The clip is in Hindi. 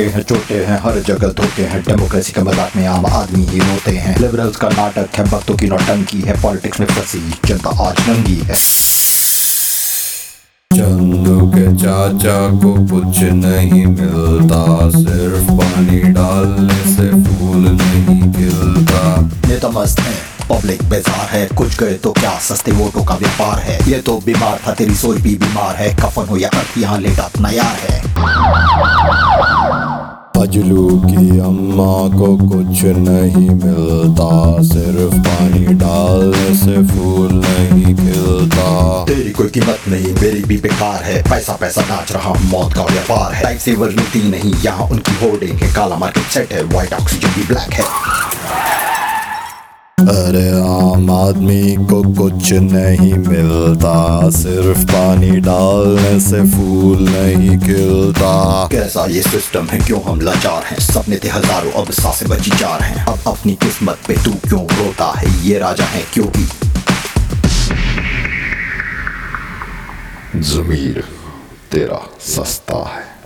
धक्के हैं चोटे हैं हर जगह धोखे हैं। डेमोक्रेसी के मज़ाक में आम आदमी ही रोते हैं। लिबरल्स का नाटक है भक्तों की नौटंकी है पॉलिटिक्स में फंसी जनता आज नंगी है। चंदू के चाचा को कुछ नहीं मिलता सिर्फ़ पानी डालने से फूल नहीं खिलता। नेता मस्त है पब्लिक बेजार है कुछ गए तो क्या सस्ते वोटों का व्यापार है? ये तो बीमार था तेरी सोच भी बीमार है कफन हो या अर्थ यहाँ लेटा अपना यार है। अम्मा को कुछ नहीं मिलता। सिर्फ़ पानी डालने से फूल नहीं खिलता। तेरी कोई कीमत नहीं, मेरी भी बेकार है। पैसा पैसा नाच रहा, मौत का व्यापार है। लाइफ सेवर नीति नहीं, यहाँ उनकी होर्डिंग है। काला मार्केट सेट है व्हाइट ऑक्सीजन भी ब्लैक है। अरे आम आदमी को कुछ नहीं मिलता सिर्फ़ पानी डालने से फूल नहीं खिलता। कैसा ये सिस्टम है? क्यों हम लाचार हैं? सपने थे हज़ारों अब साँसें बची चार हैं। अब अपनी किस्मत पे तू क्यों रोता है? ये राजा है क्योंकि जमीर तेरा सस्ता है।